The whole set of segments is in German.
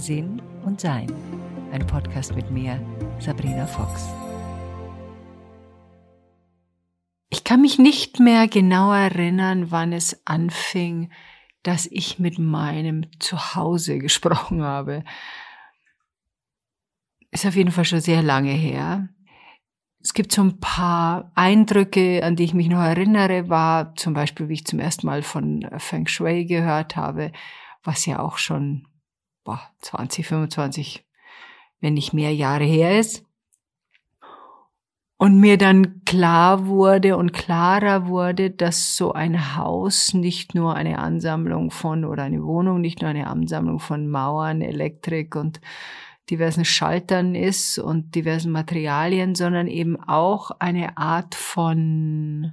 Sinn und Sein. Ein Podcast mit mir, Sabrina Fox. Ich kann mich nicht mehr genau erinnern, wann es anfing, dass ich mit meinem Zuhause gesprochen habe. Ist auf jeden Fall schon sehr lange her. Es gibt so ein paar Eindrücke, an die ich mich noch erinnere, war zum Beispiel, wie ich zum ersten Mal von Feng Shui gehört habe, was ja auch schon boah, 20, 25, wenn nicht mehr Jahre her ist. Und mir dann klar wurde und klarer wurde, dass so ein Haus nicht nur eine Ansammlung von oder eine Wohnung nicht nur eine Ansammlung von Mauern, Elektrik und diversen Schaltern ist und diversen Materialien, sondern eben auch eine Art von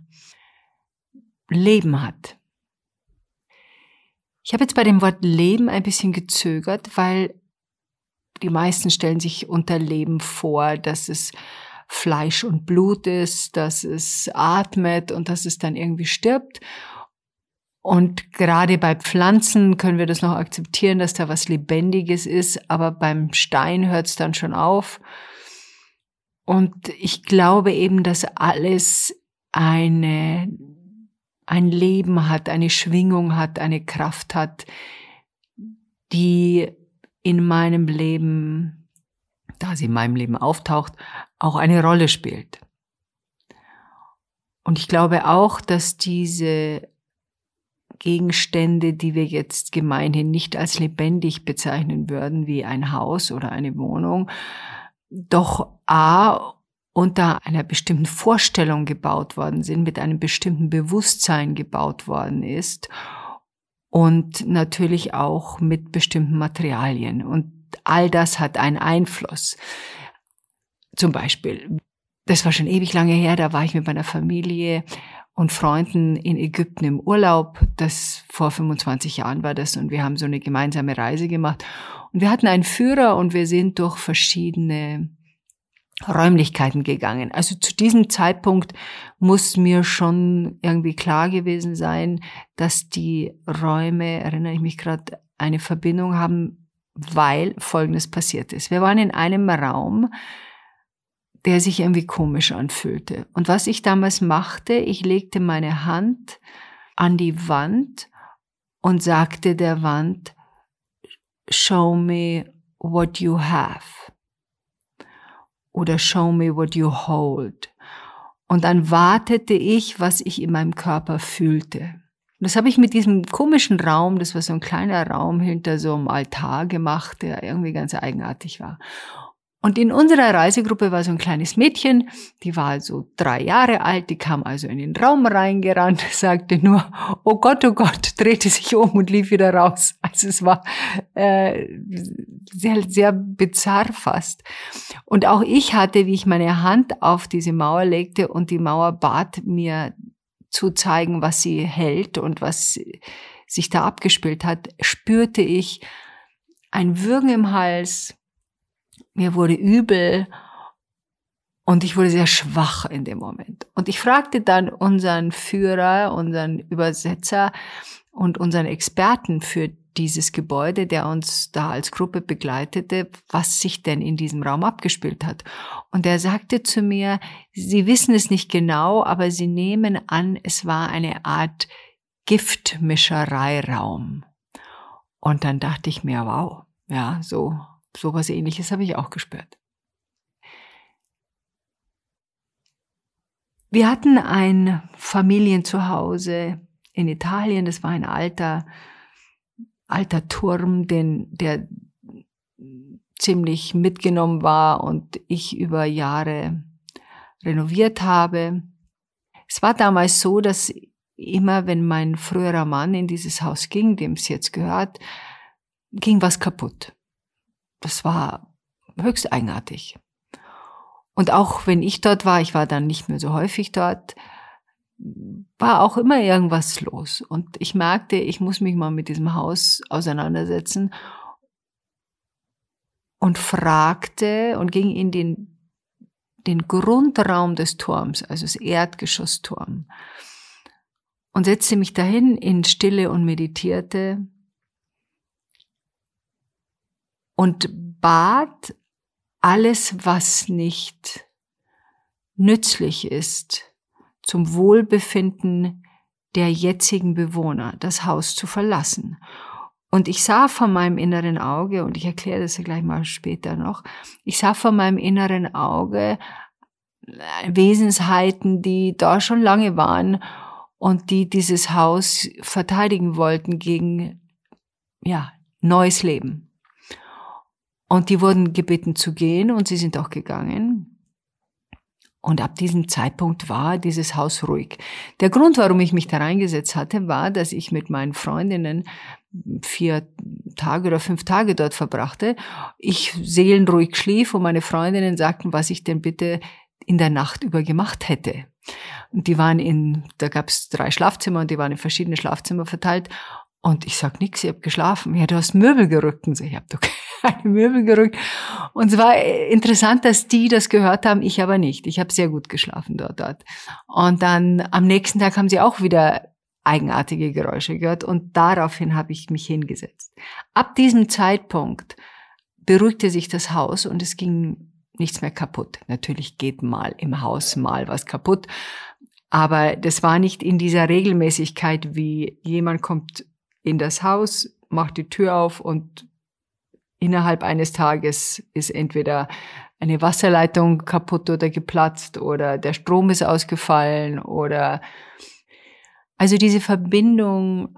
Leben hat. Ich habe jetzt bei dem Wort Leben ein bisschen gezögert, weil die meisten stellen sich unter Leben vor, dass es Fleisch und Blut ist, dass es atmet und dass es dann irgendwie stirbt. Und gerade bei Pflanzen können wir das noch akzeptieren, dass da was Lebendiges ist, aber beim Stein hört es dann schon auf. Und ich glaube eben, dass alles eine, ein Leben hat, eine Schwingung hat, eine Kraft hat, die in meinem Leben, da sie in meinem Leben auftaucht, auch eine Rolle spielt. Und ich glaube auch, dass diese Gegenstände, die wir jetzt gemeinhin nicht als lebendig bezeichnen würden, wie ein Haus oder eine Wohnung, doch a unter einer bestimmten Vorstellung gebaut worden sind, mit einem bestimmten Bewusstsein gebaut worden ist und natürlich auch mit bestimmten Materialien. Und all das hat einen Einfluss. Zum Beispiel, das war schon ewig lange her, da war ich mit meiner Familie und Freunden in Ägypten im Urlaub. Das vor 25 Jahren war das und wir haben so eine gemeinsame Reise gemacht. Und wir hatten einen Führer und wir sind durch verschiedene Räumlichkeiten gegangen. Also zu diesem Zeitpunkt muss mir schon irgendwie klar gewesen sein, dass die Räume, erinnere ich mich gerade, eine Verbindung haben, weil Folgendes passiert ist. Wir waren in einem Raum, der sich irgendwie komisch anfühlte. Und was ich damals machte, ich legte meine Hand an die Wand und sagte der Wand, Show me what you have. Oder Show me what you hold. Und dann wartete ich, was ich in meinem Körper fühlte. Und das habe ich mit diesem komischen Raum, das war so ein kleiner Raum hinter so einem Altar gemacht, der irgendwie ganz eigenartig war. Und in unserer Reisegruppe war so ein kleines Mädchen, die war so drei Jahre alt, die kam also in den Raum reingerannt, sagte nur, oh Gott, oh Gott, drehte sich um und lief wieder raus. Also es war äh, sehr, sehr bizarr fast. Und auch ich hatte, wie ich meine Hand auf diese Mauer legte und die Mauer bat mir zu zeigen, was sie hält und was sich da abgespielt hat, spürte ich ein Würgen im Hals, mir wurde übel und ich wurde sehr schwach in dem Moment. Und ich fragte dann unseren Führer, unseren Übersetzer und unseren Experten für dieses Gebäude, der uns da als Gruppe begleitete, was sich denn in diesem Raum abgespielt hat. Und er sagte zu mir, Sie wissen es nicht genau, aber Sie nehmen an, es war eine Art Giftmischereiraum. Und dann dachte ich mir, wow, ja, so so was ähnliches habe ich auch gespürt. Wir hatten ein Familienzuhause in Italien, das war ein alter, alter Turm, den, der ziemlich mitgenommen war und ich über Jahre renoviert habe. Es war damals so, dass immer, wenn mein früherer Mann in dieses Haus ging, dem es jetzt gehört, ging was kaputt das war höchst eigenartig. Und auch wenn ich dort war, ich war dann nicht mehr so häufig dort, war auch immer irgendwas los. Und ich merkte, ich muss mich mal mit diesem Haus auseinandersetzen und fragte und ging in den, den Grundraum des Turms, also das Erdgeschossturm. und setzte mich dahin in Stille und meditierte und bat alles, was nicht nützlich ist zum Wohlbefinden der jetzigen Bewohner, das Haus zu verlassen. Und ich sah vor meinem inneren Auge, und ich erkläre das ja gleich mal später noch, ich sah vor meinem inneren Auge Wesensheiten, die da schon lange waren und die dieses Haus verteidigen wollten gegen, ja, neues Leben. Und die wurden gebeten zu gehen und sie sind auch gegangen. Und ab diesem Zeitpunkt war dieses Haus ruhig. Der Grund, warum ich mich da reingesetzt hatte, war, dass ich mit meinen Freundinnen vier Tage oder fünf Tage dort verbrachte. Ich seelenruhig schlief und meine Freundinnen sagten, was ich denn bitte in der Nacht über gemacht hätte. Und die waren in, da gab es drei Schlafzimmer und die waren in verschiedene Schlafzimmer verteilt. Und ich sag nix, ich hab geschlafen. Ja, du hast Möbel gerückt. Und so, ich hab doch keine Möbel gerückt. Und es war interessant, dass die das gehört haben, ich aber nicht. Ich habe sehr gut geschlafen dort, dort. Und dann am nächsten Tag haben sie auch wieder eigenartige Geräusche gehört und daraufhin habe ich mich hingesetzt. Ab diesem Zeitpunkt beruhigte sich das Haus und es ging nichts mehr kaputt. Natürlich geht mal im Haus mal was kaputt, aber das war nicht in dieser Regelmäßigkeit, wie jemand kommt in das Haus, macht die Tür auf und innerhalb eines Tages ist entweder eine Wasserleitung kaputt oder geplatzt oder der Strom ist ausgefallen oder also diese Verbindung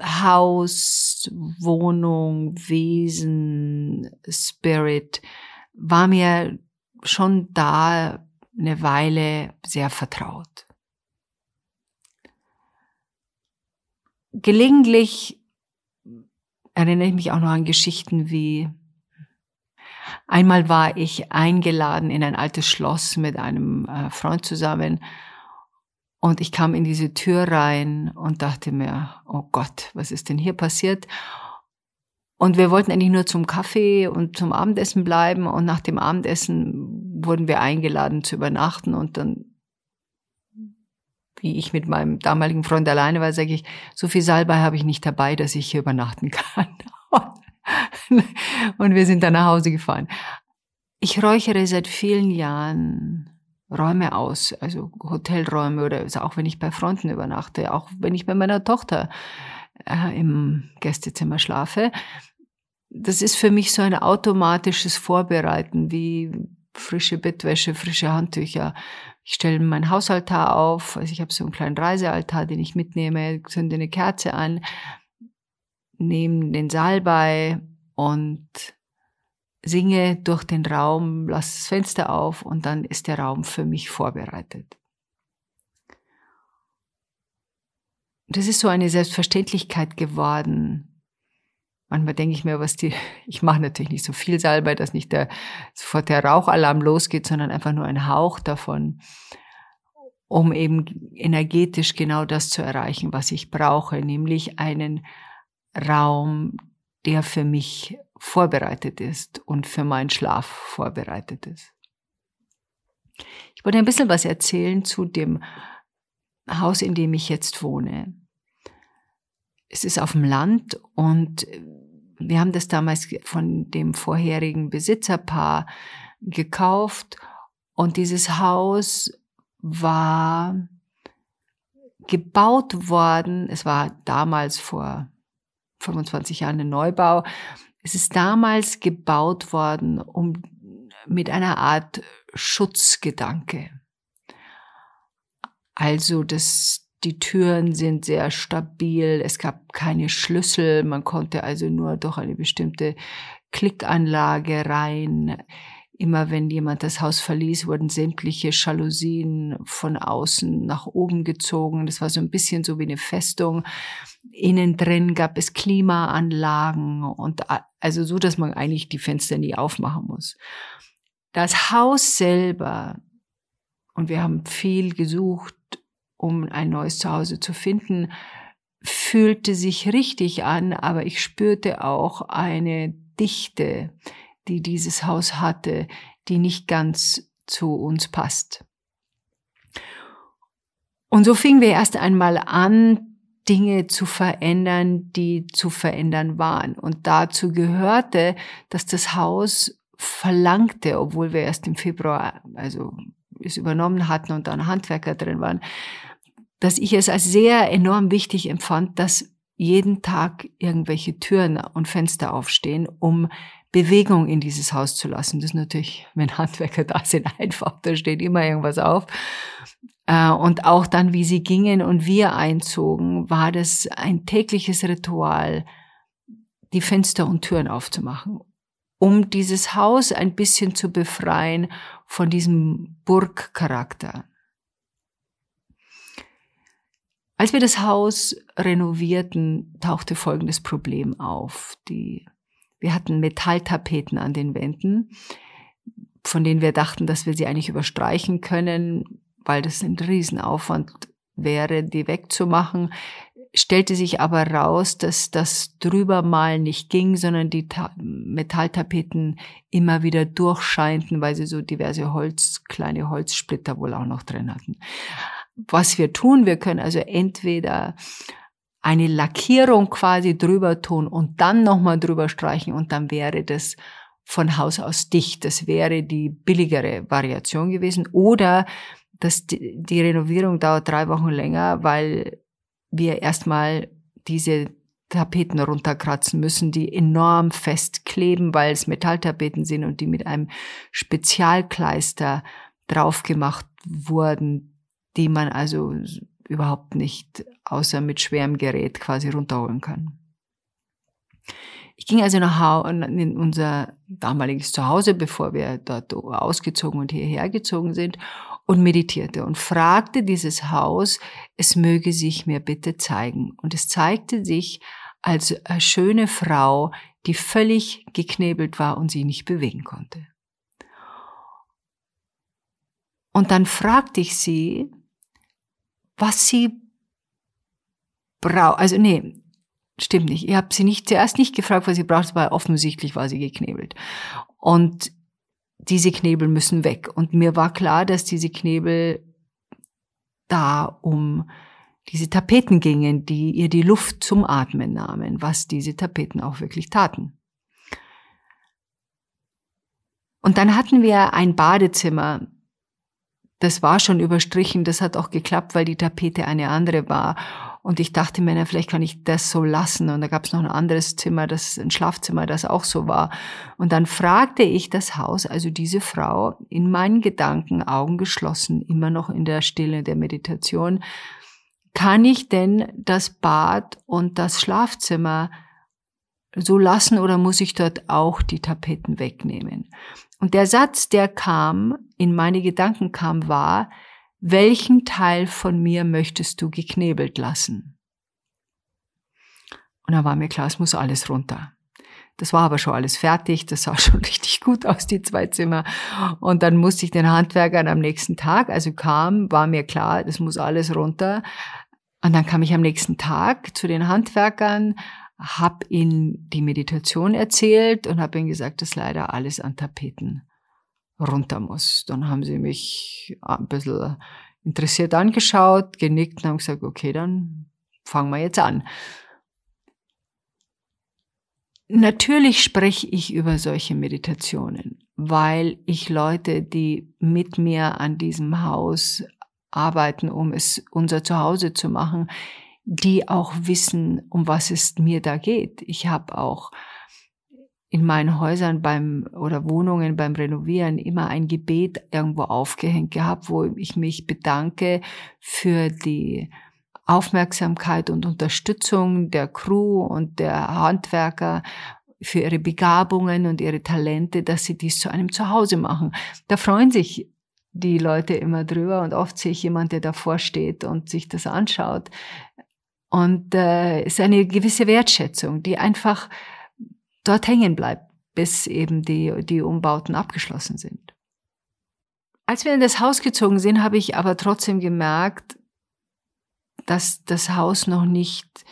Haus, Wohnung, Wesen, Spirit war mir schon da eine Weile sehr vertraut. Gelegentlich erinnere ich mich auch noch an Geschichten wie einmal war ich eingeladen in ein altes Schloss mit einem äh, Freund zusammen und ich kam in diese Tür rein und dachte mir, oh Gott, was ist denn hier passiert? Und wir wollten eigentlich nur zum Kaffee und zum Abendessen bleiben und nach dem Abendessen wurden wir eingeladen zu übernachten und dann wie ich mit meinem damaligen Freund alleine war, sage ich, so viel Salbei habe ich nicht dabei, dass ich hier übernachten kann. Und wir sind dann nach Hause gefahren. Ich räuchere seit vielen Jahren Räume aus, also Hotelräume oder auch wenn ich bei Fronten übernachte, auch wenn ich bei meiner Tochter äh, im Gästezimmer schlafe. Das ist für mich so ein automatisches Vorbereiten wie frische Bettwäsche, frische Handtücher. Ich stelle meinen Hausaltar auf, also ich habe so einen kleinen Reisealtar, den ich mitnehme, zünde eine Kerze an, nehme den Salbei und singe durch den Raum, lasse das Fenster auf und dann ist der Raum für mich vorbereitet. Das ist so eine Selbstverständlichkeit geworden. Manchmal denke ich mir, was die, ich mache natürlich nicht so viel Salbei, dass nicht der, sofort der Rauchalarm losgeht, sondern einfach nur ein Hauch davon, um eben energetisch genau das zu erreichen, was ich brauche, nämlich einen Raum, der für mich vorbereitet ist und für meinen Schlaf vorbereitet ist. Ich wollte ein bisschen was erzählen zu dem Haus, in dem ich jetzt wohne. Es ist auf dem Land und wir haben das damals von dem vorherigen Besitzerpaar gekauft und dieses Haus war gebaut worden. Es war damals vor 25 Jahren ein Neubau. Es ist damals gebaut worden, um mit einer Art Schutzgedanke. Also das, die Türen sind sehr stabil, es gab keine Schlüssel, man konnte also nur durch eine bestimmte Klickanlage rein. Immer wenn jemand das Haus verließ, wurden sämtliche Jalousien von außen nach oben gezogen. Das war so ein bisschen so wie eine Festung. Innen drin gab es Klimaanlagen und also so, dass man eigentlich die Fenster nie aufmachen muss. Das Haus selber, und wir haben viel gesucht, um ein neues Zuhause zu finden, fühlte sich richtig an, aber ich spürte auch eine Dichte, die dieses Haus hatte, die nicht ganz zu uns passt. Und so fingen wir erst einmal an, Dinge zu verändern, die zu verändern waren. Und dazu gehörte, dass das Haus verlangte, obwohl wir erst im Februar, also es übernommen hatten und dann Handwerker drin waren, dass ich es als sehr enorm wichtig empfand, dass jeden Tag irgendwelche Türen und Fenster aufstehen, um Bewegung in dieses Haus zu lassen. Das ist natürlich, wenn Handwerker da sind, einfach, da steht immer irgendwas auf. Äh, und auch dann, wie sie gingen und wir einzogen, war das ein tägliches Ritual, die Fenster und Türen aufzumachen, um dieses Haus ein bisschen zu befreien von diesem Burgcharakter. Als wir das Haus renovierten, tauchte folgendes Problem auf. Die, wir hatten Metalltapeten an den Wänden, von denen wir dachten, dass wir sie eigentlich überstreichen können weil das ein Riesenaufwand wäre, die wegzumachen. Stellte sich aber raus, dass das drüber mal nicht ging, sondern die Ta Metalltapeten immer wieder durchscheinten, weil sie so diverse Holz, kleine Holzsplitter wohl auch noch drin hatten. Was wir tun, wir können also entweder eine Lackierung quasi drüber tun und dann nochmal drüber streichen und dann wäre das von Haus aus dicht. Das wäre die billigere Variation gewesen. Oder dass die, die Renovierung dauert drei Wochen länger, weil wir erstmal diese Tapeten runterkratzen müssen, die enorm festkleben, weil es Metalltapeten sind und die mit einem Spezialkleister draufgemacht wurden, die man also überhaupt nicht außer mit schwerem Gerät quasi runterholen kann. Ich ging also nach in unser damaliges Zuhause, bevor wir dort ausgezogen und hierher gezogen sind und meditierte und fragte dieses Haus, es möge sich mir bitte zeigen. Und es zeigte sich als eine schöne Frau, die völlig geknebelt war und sie nicht bewegen konnte. Und dann fragte ich sie, was sie braucht. Also nee, stimmt nicht. Ich habe sie nicht zuerst nicht gefragt, was sie braucht, weil offensichtlich war sie geknebelt. Und diese Knebel müssen weg. Und mir war klar, dass diese Knebel da um diese Tapeten gingen, die ihr die Luft zum Atmen nahmen, was diese Tapeten auch wirklich taten. Und dann hatten wir ein Badezimmer, das war schon überstrichen, das hat auch geklappt, weil die Tapete eine andere war. Und ich dachte mir, na, vielleicht kann ich das so lassen. Und da gab es noch ein anderes Zimmer, das ein Schlafzimmer, das auch so war. Und dann fragte ich das Haus, also diese Frau, in meinen Gedanken, Augen geschlossen, immer noch in der Stille der Meditation, kann ich denn das Bad und das Schlafzimmer so lassen oder muss ich dort auch die Tapeten wegnehmen? Und der Satz, der kam, in meine Gedanken kam, war, welchen Teil von mir möchtest du geknebelt lassen? Und da war mir klar, es muss alles runter. Das war aber schon alles fertig, das sah schon richtig gut aus, die zwei Zimmer. Und dann musste ich den Handwerkern am nächsten Tag, also kam, war mir klar, das muss alles runter. Und dann kam ich am nächsten Tag zu den Handwerkern, habe ihnen die Meditation erzählt und habe ihnen gesagt, dass leider alles an Tapeten runter muss. Dann haben sie mich ein bisschen interessiert angeschaut, genickt und haben gesagt, okay, dann fangen wir jetzt an. Natürlich spreche ich über solche Meditationen, weil ich Leute, die mit mir an diesem Haus arbeiten, um es unser Zuhause zu machen, die auch wissen, um was es mir da geht. Ich habe auch in meinen Häusern beim oder Wohnungen beim Renovieren immer ein Gebet irgendwo aufgehängt gehabt, wo ich mich bedanke für die Aufmerksamkeit und Unterstützung der Crew und der Handwerker für ihre Begabungen und ihre Talente, dass sie dies zu einem Zuhause machen. Da freuen sich die Leute immer drüber und oft sehe ich jemand, der davor steht und sich das anschaut. Und äh, ist eine gewisse Wertschätzung, die einfach dort hängen bleibt, bis eben die, die Umbauten abgeschlossen sind. Als wir in das Haus gezogen sind, habe ich aber trotzdem gemerkt, dass das Haus noch nicht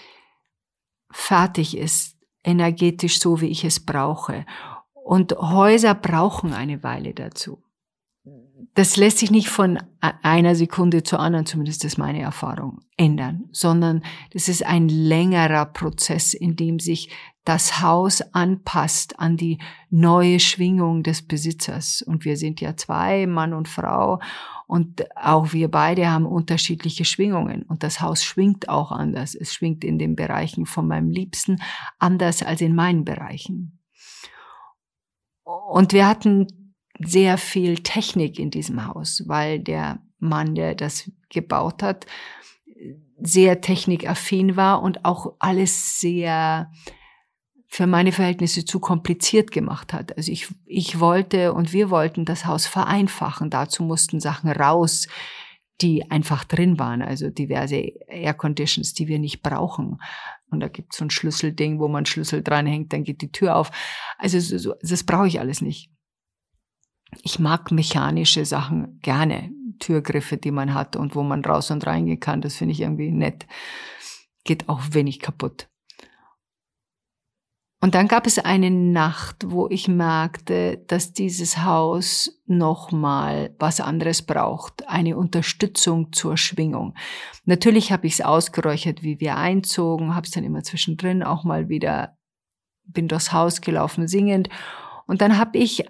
fertig ist, energetisch so, wie ich es brauche. Und Häuser brauchen eine Weile dazu. Das lässt sich nicht von einer Sekunde zur anderen, zumindest ist meine Erfahrung, ändern, sondern das ist ein längerer Prozess, in dem sich das Haus anpasst an die neue Schwingung des Besitzers. Und wir sind ja zwei, Mann und Frau, und auch wir beide haben unterschiedliche Schwingungen. Und das Haus schwingt auch anders. Es schwingt in den Bereichen von meinem Liebsten anders als in meinen Bereichen. Und wir hatten sehr viel Technik in diesem Haus, weil der Mann, der das gebaut hat, sehr technikaffin war und auch alles sehr für meine Verhältnisse zu kompliziert gemacht hat. Also ich, ich wollte und wir wollten das Haus vereinfachen. Dazu mussten Sachen raus, die einfach drin waren, also diverse Air Conditions, die wir nicht brauchen. Und da gibt es so ein Schlüsselding, wo man Schlüssel dranhängt, dann geht die Tür auf. Also so, so, das brauche ich alles nicht. Ich mag mechanische Sachen gerne. Türgriffe, die man hat und wo man raus und reingehen kann, das finde ich irgendwie nett. Geht auch wenig kaputt. Und dann gab es eine Nacht, wo ich merkte, dass dieses Haus nochmal was anderes braucht, eine Unterstützung zur Schwingung. Natürlich habe ich es ausgeräuchert, wie wir einzogen, habe es dann immer zwischendrin auch mal wieder, bin durchs Haus gelaufen singend. Und dann habe ich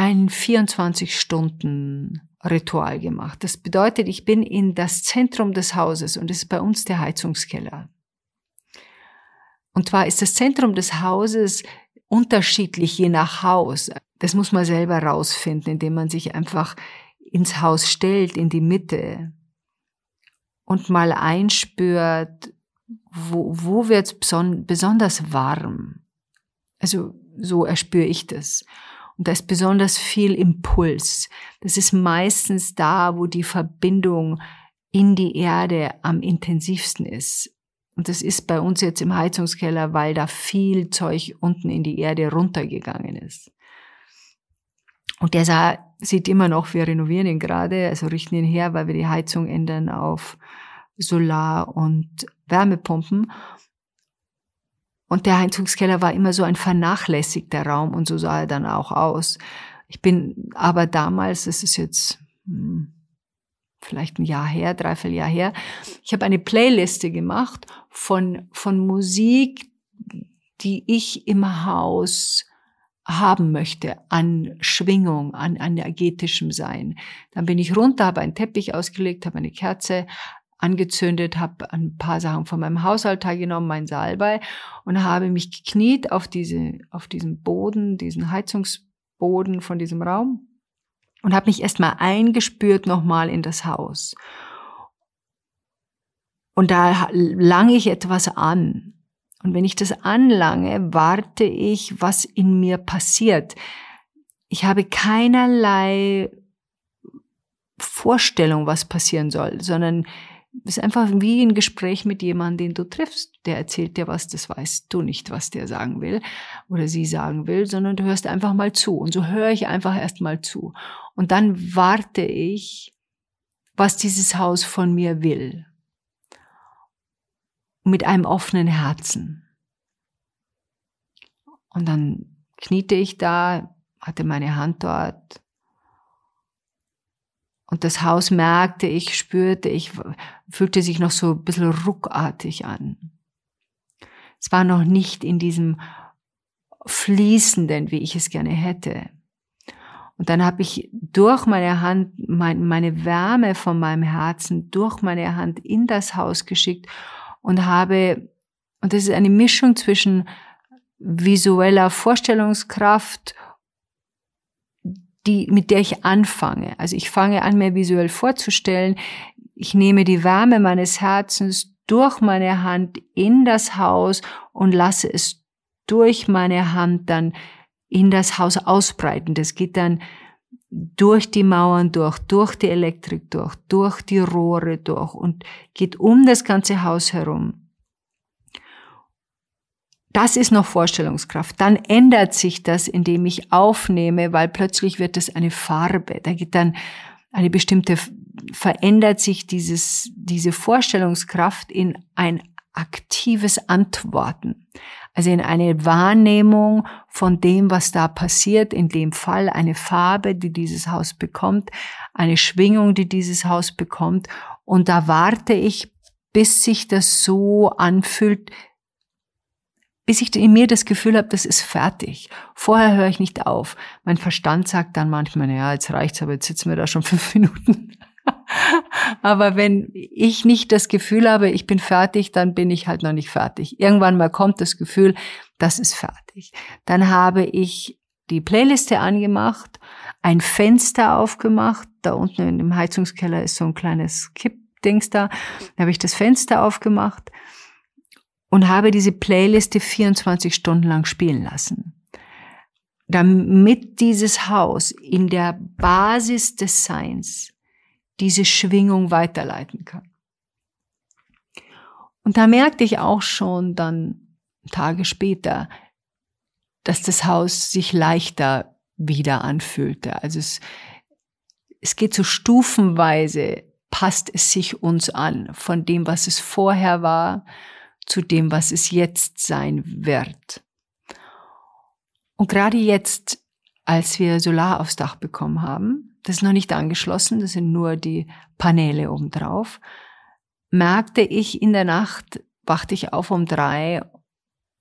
ein 24-Stunden-Ritual gemacht. Das bedeutet, ich bin in das Zentrum des Hauses und es ist bei uns der Heizungskeller. Und zwar ist das Zentrum des Hauses unterschiedlich je nach Haus. Das muss man selber rausfinden, indem man sich einfach ins Haus stellt, in die Mitte und mal einspürt, wo, wo wird es beson besonders warm. Also so erspüre ich das. Und da ist besonders viel Impuls. Das ist meistens da, wo die Verbindung in die Erde am intensivsten ist. Und das ist bei uns jetzt im Heizungskeller, weil da viel Zeug unten in die Erde runtergegangen ist. Und der sah, sieht immer noch, wir renovieren ihn gerade, also richten ihn her, weil wir die Heizung ändern auf Solar- und Wärmepumpen. Und der Heizungskeller war immer so ein vernachlässigter Raum und so sah er dann auch aus. Ich bin aber damals, das ist jetzt hm, vielleicht ein Jahr her, dreiviertel Jahr her, ich habe eine Playliste gemacht von, von Musik, die ich im Haus haben möchte an Schwingung, an energetischem Sein. Dann bin ich runter, habe einen Teppich ausgelegt, habe eine Kerze angezündet, habe ein paar Sachen von meinem Haushalter genommen, mein Salbei und habe mich gekniet auf diese, auf diesen Boden, diesen Heizungsboden von diesem Raum und habe mich erstmal eingespürt nochmal in das Haus. Und da lange ich etwas an. Und wenn ich das anlange, warte ich, was in mir passiert. Ich habe keinerlei Vorstellung, was passieren soll, sondern ist einfach wie ein Gespräch mit jemandem, den du triffst. Der erzählt dir was, das weißt du nicht, was der sagen will oder sie sagen will, sondern du hörst einfach mal zu. Und so höre ich einfach erst mal zu. Und dann warte ich, was dieses Haus von mir will. Mit einem offenen Herzen. Und dann kniete ich da, hatte meine Hand dort und das Haus merkte ich, spürte ich, fühlte sich noch so ein bisschen ruckartig an. Es war noch nicht in diesem fließenden, wie ich es gerne hätte. Und dann habe ich durch meine Hand, meine Wärme von meinem Herzen durch meine Hand in das Haus geschickt und habe, und das ist eine Mischung zwischen visueller Vorstellungskraft die, mit der ich anfange. Also ich fange an, mir visuell vorzustellen. Ich nehme die Wärme meines Herzens durch meine Hand in das Haus und lasse es durch meine Hand dann in das Haus ausbreiten. Das geht dann durch die Mauern durch, durch die Elektrik durch, durch die Rohre durch und geht um das ganze Haus herum. Das ist noch Vorstellungskraft. Dann ändert sich das, indem ich aufnehme, weil plötzlich wird es eine Farbe. Da geht dann eine bestimmte, verändert sich dieses, diese Vorstellungskraft in ein aktives Antworten. Also in eine Wahrnehmung von dem, was da passiert, in dem Fall eine Farbe, die dieses Haus bekommt, eine Schwingung, die dieses Haus bekommt. Und da warte ich, bis sich das so anfühlt, bis ich in mir das Gefühl habe, das ist fertig. Vorher höre ich nicht auf. Mein Verstand sagt dann manchmal, ja, jetzt reicht's, aber jetzt sitzen wir da schon fünf Minuten. aber wenn ich nicht das Gefühl habe, ich bin fertig, dann bin ich halt noch nicht fertig. Irgendwann mal kommt das Gefühl, das ist fertig. Dann habe ich die Playliste angemacht, ein Fenster aufgemacht. Da unten dem Heizungskeller ist so ein kleines Kippdings da. Da habe ich das Fenster aufgemacht und habe diese Playliste 24 Stunden lang spielen lassen. Damit dieses Haus in der Basis des Seins diese Schwingung weiterleiten kann. Und da merkte ich auch schon dann Tage später, dass das Haus sich leichter wieder anfühlte. Also es, es geht so stufenweise, passt es sich uns an von dem, was es vorher war zu dem, was es jetzt sein wird. Und gerade jetzt, als wir Solar aufs Dach bekommen haben, das ist noch nicht angeschlossen, das sind nur die Paneele obendrauf, merkte ich in der Nacht, wachte ich auf um drei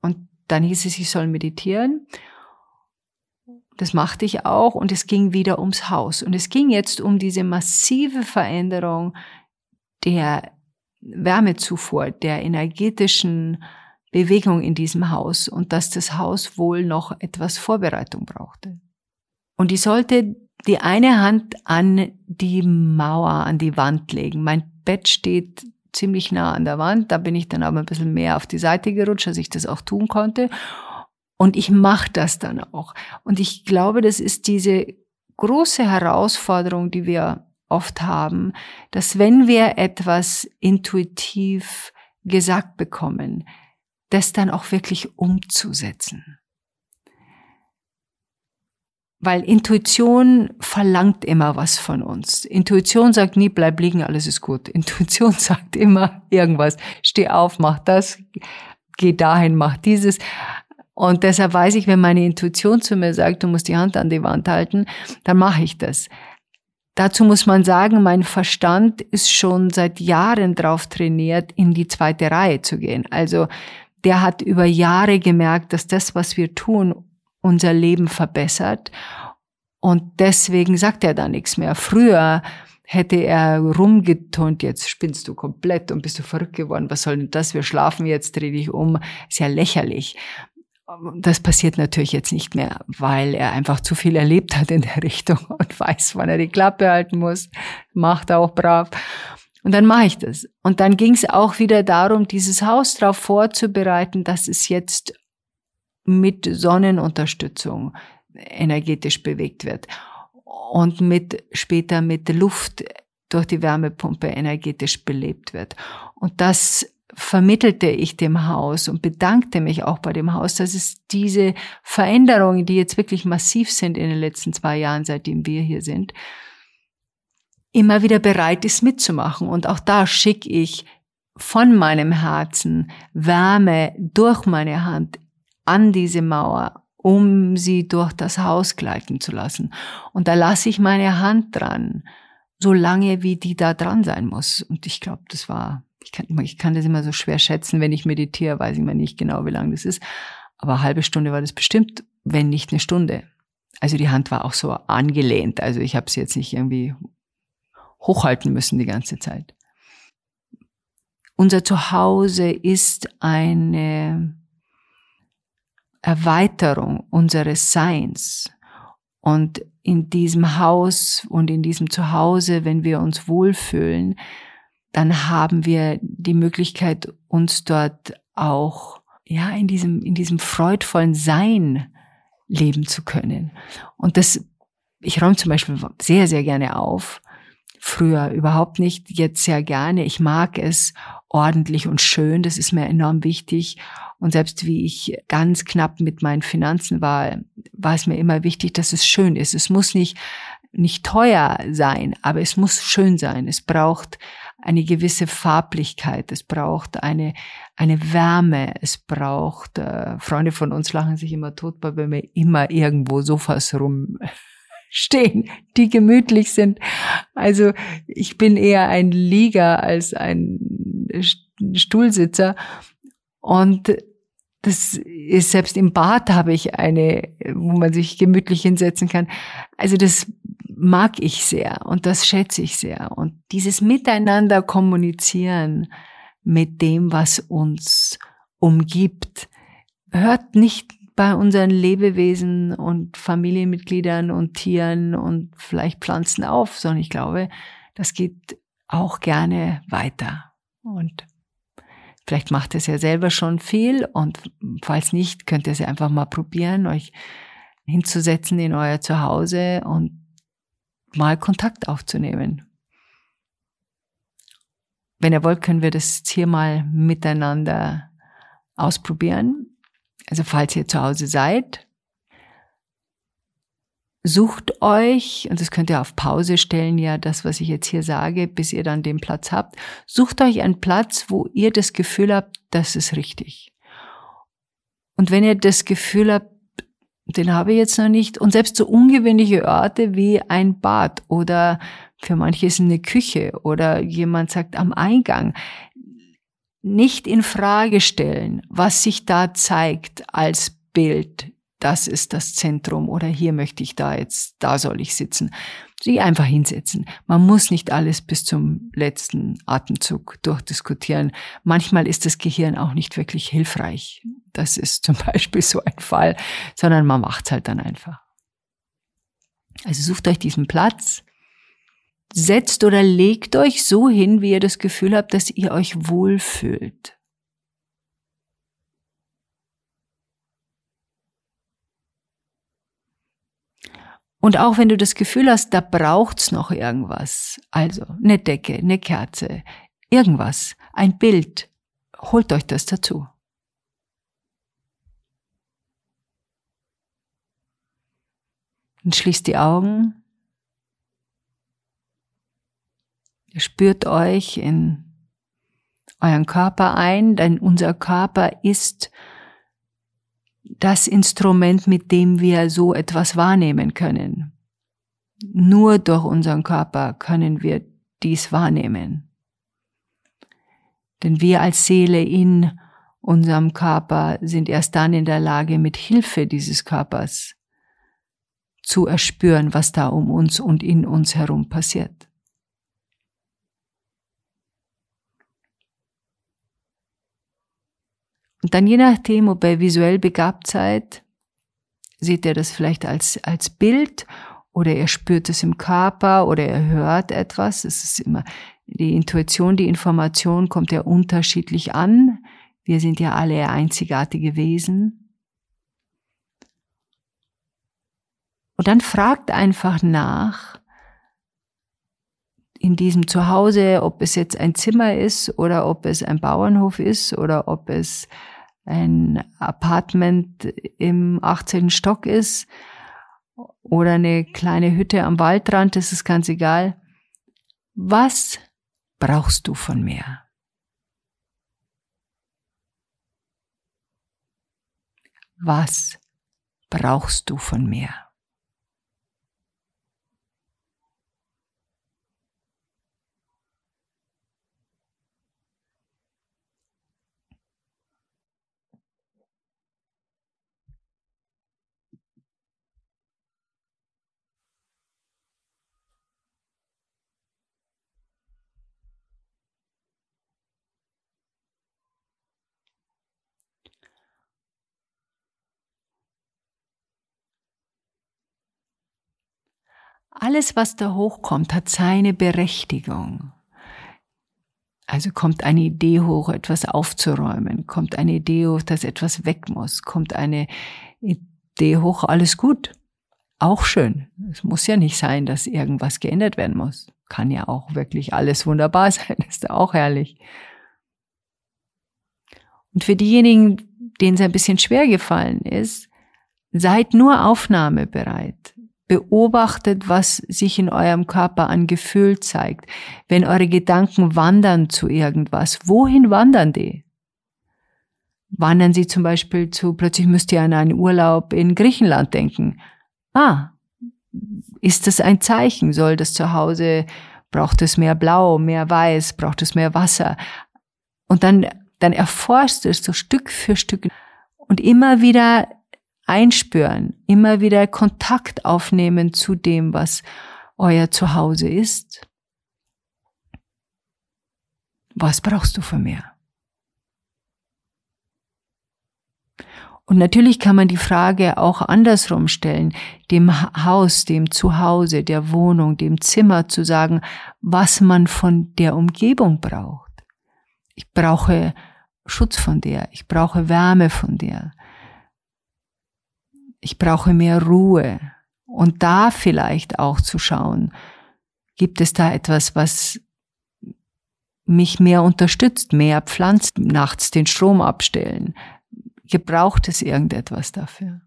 und dann hieß es, ich soll meditieren. Das machte ich auch und es ging wieder ums Haus. Und es ging jetzt um diese massive Veränderung der Wärmezufuhr, der energetischen Bewegung in diesem Haus und dass das Haus wohl noch etwas Vorbereitung brauchte. Und ich sollte die eine Hand an die Mauer, an die Wand legen. Mein Bett steht ziemlich nah an der Wand, da bin ich dann aber ein bisschen mehr auf die Seite gerutscht, als ich das auch tun konnte. Und ich mache das dann auch. Und ich glaube, das ist diese große Herausforderung, die wir oft haben, dass wenn wir etwas intuitiv gesagt bekommen, das dann auch wirklich umzusetzen. Weil Intuition verlangt immer was von uns. Intuition sagt nie, bleib liegen, alles ist gut. Intuition sagt immer irgendwas. Steh auf, mach das, geh dahin, mach dieses. Und deshalb weiß ich, wenn meine Intuition zu mir sagt, du musst die Hand an die Wand halten, dann mache ich das. Dazu muss man sagen, mein Verstand ist schon seit Jahren drauf trainiert, in die zweite Reihe zu gehen. Also der hat über Jahre gemerkt, dass das, was wir tun, unser Leben verbessert. Und deswegen sagt er da nichts mehr. Früher hätte er rumgetont, jetzt spinnst du komplett und bist du verrückt geworden, was soll denn das, wir schlafen jetzt, dreh dich um, ist ja lächerlich. Das passiert natürlich jetzt nicht mehr, weil er einfach zu viel erlebt hat in der Richtung und weiß, wann er die Klappe halten muss. Macht er auch brav. Und dann mache ich das. Und dann ging es auch wieder darum, dieses Haus darauf vorzubereiten, dass es jetzt mit Sonnenunterstützung energetisch bewegt wird und mit später mit Luft durch die Wärmepumpe energetisch belebt wird. Und das vermittelte ich dem Haus und bedankte mich auch bei dem Haus, dass es diese Veränderungen, die jetzt wirklich massiv sind in den letzten zwei Jahren, seitdem wir hier sind, immer wieder bereit ist mitzumachen. Und auch da schicke ich von meinem Herzen Wärme durch meine Hand an diese Mauer, um sie durch das Haus gleiten zu lassen. Und da lasse ich meine Hand dran, so lange wie die da dran sein muss. Und ich glaube, das war ich kann, ich kann das immer so schwer schätzen, wenn ich meditiere, weiß ich mal nicht genau, wie lang das ist. Aber eine halbe Stunde war das bestimmt, wenn nicht eine Stunde. Also die Hand war auch so angelehnt. Also ich habe sie jetzt nicht irgendwie hochhalten müssen die ganze Zeit. Unser Zuhause ist eine Erweiterung unseres Seins. Und in diesem Haus und in diesem Zuhause, wenn wir uns wohlfühlen, dann haben wir die Möglichkeit, uns dort auch, ja, in diesem, in diesem freudvollen Sein leben zu können. Und das, ich räume zum Beispiel sehr, sehr gerne auf. Früher überhaupt nicht, jetzt sehr gerne. Ich mag es ordentlich und schön. Das ist mir enorm wichtig. Und selbst wie ich ganz knapp mit meinen Finanzen war, war es mir immer wichtig, dass es schön ist. Es muss nicht, nicht teuer sein, aber es muss schön sein. Es braucht eine gewisse Farblichkeit, es braucht eine, eine Wärme, es braucht, äh, Freunde von uns lachen sich immer tot, weil wir immer irgendwo Sofas rumstehen, die gemütlich sind. Also ich bin eher ein Lieger als ein Stuhlsitzer. Und das ist selbst im Bad habe ich eine, wo man sich gemütlich hinsetzen kann. Also das mag ich sehr und das schätze ich sehr. Und dieses Miteinander kommunizieren mit dem, was uns umgibt, hört nicht bei unseren Lebewesen und Familienmitgliedern und Tieren und vielleicht Pflanzen auf, sondern ich glaube, das geht auch gerne weiter. Und Vielleicht macht es ja selber schon viel und falls nicht, könnt ihr es ja einfach mal probieren, euch hinzusetzen in euer Zuhause und mal Kontakt aufzunehmen. Wenn ihr wollt, können wir das hier mal miteinander ausprobieren. Also falls ihr zu Hause seid, sucht euch, und das könnt ihr auf Pause stellen, ja, das, was ich jetzt hier sage, bis ihr dann den Platz habt, sucht euch einen Platz, wo ihr das Gefühl habt, das ist richtig. Und wenn ihr das Gefühl habt, den habe ich jetzt noch nicht, und selbst so ungewöhnliche Orte wie ein Bad oder für manche ist eine Küche oder jemand sagt am Eingang, nicht in Frage stellen, was sich da zeigt als Bild, das ist das Zentrum oder hier möchte ich da jetzt, da soll ich sitzen. Sie einfach hinsetzen. Man muss nicht alles bis zum letzten Atemzug durchdiskutieren. Manchmal ist das Gehirn auch nicht wirklich hilfreich. Das ist zum Beispiel so ein Fall, sondern man macht's halt dann einfach. Also sucht euch diesen Platz, setzt oder legt euch so hin, wie ihr das Gefühl habt, dass ihr euch wohlfühlt. Und auch wenn du das Gefühl hast, da braucht's noch irgendwas, also eine Decke, eine Kerze, irgendwas, ein Bild, holt euch das dazu. Und schließt die Augen. Ihr spürt euch in euren Körper ein, denn unser Körper ist das Instrument, mit dem wir so etwas wahrnehmen können. Nur durch unseren Körper können wir dies wahrnehmen. Denn wir als Seele in unserem Körper sind erst dann in der Lage, mit Hilfe dieses Körpers zu erspüren, was da um uns und in uns herum passiert. Und dann je nachdem, ob ihr visuell begabt seid, seht ihr das vielleicht als, als Bild oder ihr spürt es im Körper oder ihr hört etwas. Es ist immer die Intuition, die Information kommt ja unterschiedlich an. Wir sind ja alle einzigartige Wesen. Und dann fragt einfach nach, in diesem Zuhause, ob es jetzt ein Zimmer ist oder ob es ein Bauernhof ist oder ob es ein Apartment im 18. Stock ist oder eine kleine Hütte am Waldrand, das ist ganz egal. Was brauchst du von mir? Was brauchst du von mir? Alles, was da hochkommt, hat seine Berechtigung. Also kommt eine Idee hoch, etwas aufzuräumen, kommt eine Idee hoch, dass etwas weg muss, kommt eine Idee hoch, alles gut. Auch schön. Es muss ja nicht sein, dass irgendwas geändert werden muss. Kann ja auch wirklich alles wunderbar sein, ist auch herrlich. Und für diejenigen, denen es ein bisschen schwer gefallen ist, seid nur aufnahmebereit beobachtet, was sich in eurem Körper an Gefühl zeigt. Wenn eure Gedanken wandern zu irgendwas, wohin wandern die? Wandern sie zum Beispiel zu, plötzlich müsst ihr an einen Urlaub in Griechenland denken. Ah, ist das ein Zeichen? Soll das zu Hause, braucht es mehr Blau, mehr Weiß, braucht es mehr Wasser? Und dann, dann erforscht es so Stück für Stück und immer wieder einspüren, immer wieder Kontakt aufnehmen zu dem, was euer Zuhause ist. Was brauchst du von mir? Und natürlich kann man die Frage auch andersrum stellen, dem Haus, dem Zuhause, der Wohnung, dem Zimmer zu sagen, was man von der Umgebung braucht. Ich brauche Schutz von der, ich brauche Wärme von der, ich brauche mehr Ruhe. Und da vielleicht auch zu schauen, gibt es da etwas, was mich mehr unterstützt, mehr pflanzt, nachts den Strom abstellen. Gebraucht es irgendetwas dafür?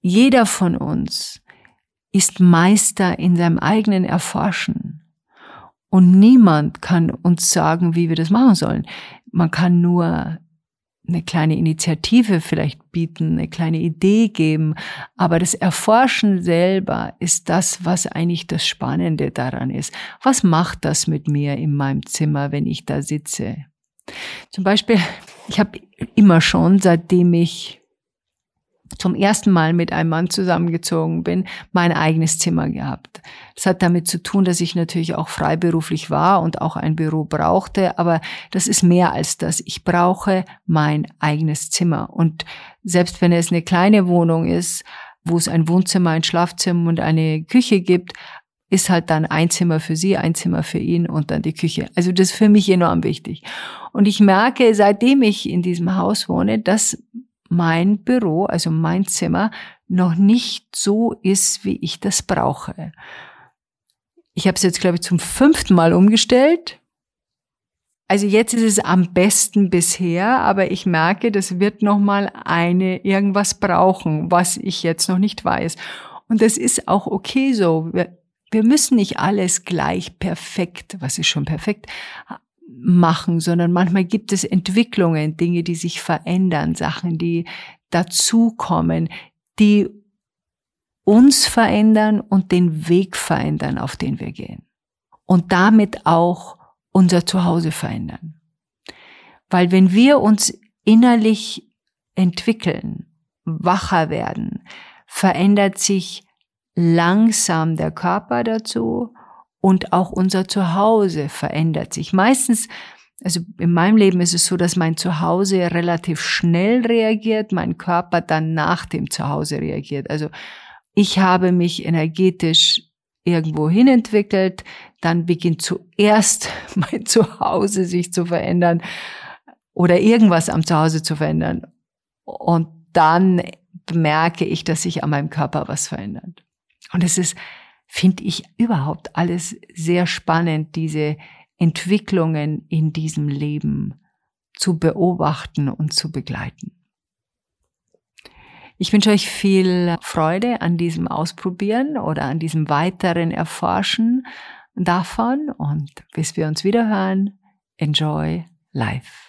Jeder von uns ist Meister in seinem eigenen Erforschen. Und niemand kann uns sagen, wie wir das machen sollen. Man kann nur eine kleine Initiative vielleicht bieten, eine kleine Idee geben. Aber das Erforschen selber ist das, was eigentlich das Spannende daran ist. Was macht das mit mir in meinem Zimmer, wenn ich da sitze? Zum Beispiel, ich habe immer schon, seitdem ich zum ersten Mal mit einem Mann zusammengezogen bin, mein eigenes Zimmer gehabt. Das hat damit zu tun, dass ich natürlich auch freiberuflich war und auch ein Büro brauchte, aber das ist mehr als das. Ich brauche mein eigenes Zimmer. Und selbst wenn es eine kleine Wohnung ist, wo es ein Wohnzimmer, ein Schlafzimmer und eine Küche gibt, ist halt dann ein Zimmer für sie, ein Zimmer für ihn und dann die Küche. Also das ist für mich enorm wichtig. Und ich merke, seitdem ich in diesem Haus wohne, dass mein Büro, also mein Zimmer, noch nicht so ist, wie ich das brauche. Ich habe es jetzt, glaube ich, zum fünften Mal umgestellt. Also jetzt ist es am besten bisher, aber ich merke, das wird noch mal eine irgendwas brauchen, was ich jetzt noch nicht weiß. Und das ist auch okay so. Wir, wir müssen nicht alles gleich perfekt, was ist schon perfekt, machen, sondern manchmal gibt es Entwicklungen, Dinge, die sich verändern, Sachen, die dazukommen, die uns verändern und den Weg verändern, auf den wir gehen. Und damit auch unser Zuhause verändern. Weil wenn wir uns innerlich entwickeln, wacher werden, verändert sich langsam der Körper dazu und auch unser Zuhause verändert sich. Meistens, also in meinem Leben ist es so, dass mein Zuhause relativ schnell reagiert, mein Körper dann nach dem Zuhause reagiert. Also ich habe mich energetisch irgendwo hin entwickelt, dann beginnt zuerst mein Zuhause sich zu verändern oder irgendwas am Zuhause zu verändern. Und dann merke ich, dass sich an meinem Körper was verändert. Und es ist finde ich überhaupt alles sehr spannend, diese Entwicklungen in diesem Leben zu beobachten und zu begleiten. Ich wünsche euch viel Freude an diesem Ausprobieren oder an diesem weiteren Erforschen davon und bis wir uns wieder hören, enjoy life.